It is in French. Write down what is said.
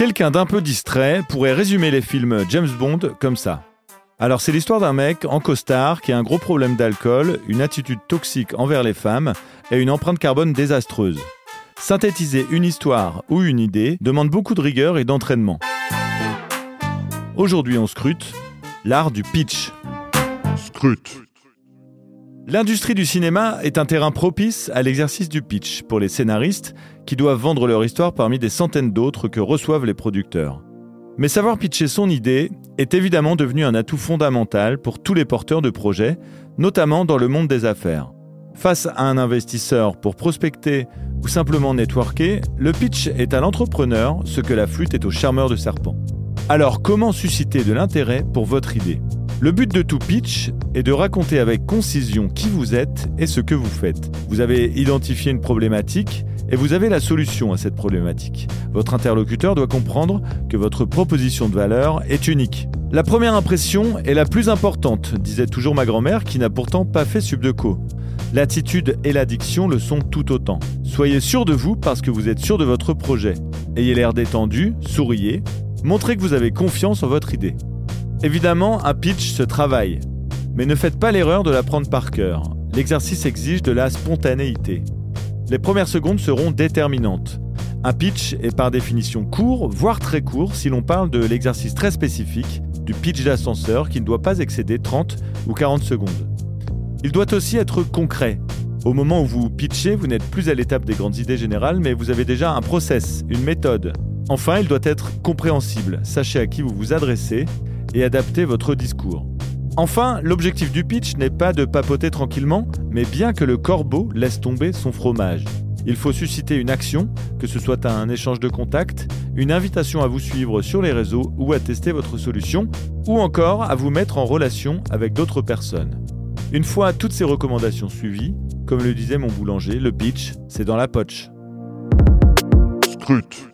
Quelqu'un d'un peu distrait pourrait résumer les films James Bond comme ça. Alors c'est l'histoire d'un mec en costard qui a un gros problème d'alcool, une attitude toxique envers les femmes et une empreinte carbone désastreuse. Synthétiser une histoire ou une idée demande beaucoup de rigueur et d'entraînement. Aujourd'hui on scrute l'art du pitch. Scrute. L'industrie du cinéma est un terrain propice à l'exercice du pitch pour les scénaristes qui doivent vendre leur histoire parmi des centaines d'autres que reçoivent les producteurs. Mais savoir pitcher son idée est évidemment devenu un atout fondamental pour tous les porteurs de projets, notamment dans le monde des affaires. Face à un investisseur pour prospecter ou simplement networker, le pitch est à l'entrepreneur ce que la flûte est au charmeur de serpent. Alors comment susciter de l'intérêt pour votre idée? Le but de tout pitch est de raconter avec concision qui vous êtes et ce que vous faites. Vous avez identifié une problématique et vous avez la solution à cette problématique. Votre interlocuteur doit comprendre que votre proposition de valeur est unique. La première impression est la plus importante, disait toujours ma grand-mère qui n'a pourtant pas fait subdeco. L'attitude et l'addiction le sont tout autant. Soyez sûr de vous parce que vous êtes sûr de votre projet. Ayez l'air détendu, souriez, montrez que vous avez confiance en votre idée. Évidemment, un pitch se travaille, mais ne faites pas l'erreur de l'apprendre par cœur. L'exercice exige de la spontanéité. Les premières secondes seront déterminantes. Un pitch est par définition court, voire très court, si l'on parle de l'exercice très spécifique du pitch d'ascenseur qui ne doit pas excéder 30 ou 40 secondes. Il doit aussi être concret. Au moment où vous pitchez, vous n'êtes plus à l'étape des grandes idées générales, mais vous avez déjà un process, une méthode. Enfin, il doit être compréhensible. Sachez à qui vous vous adressez et adapter votre discours. Enfin, l'objectif du pitch n'est pas de papoter tranquillement, mais bien que le corbeau laisse tomber son fromage. Il faut susciter une action, que ce soit un échange de contacts, une invitation à vous suivre sur les réseaux ou à tester votre solution, ou encore à vous mettre en relation avec d'autres personnes. Une fois toutes ces recommandations suivies, comme le disait mon boulanger, le pitch, c'est dans la poche. Scrute.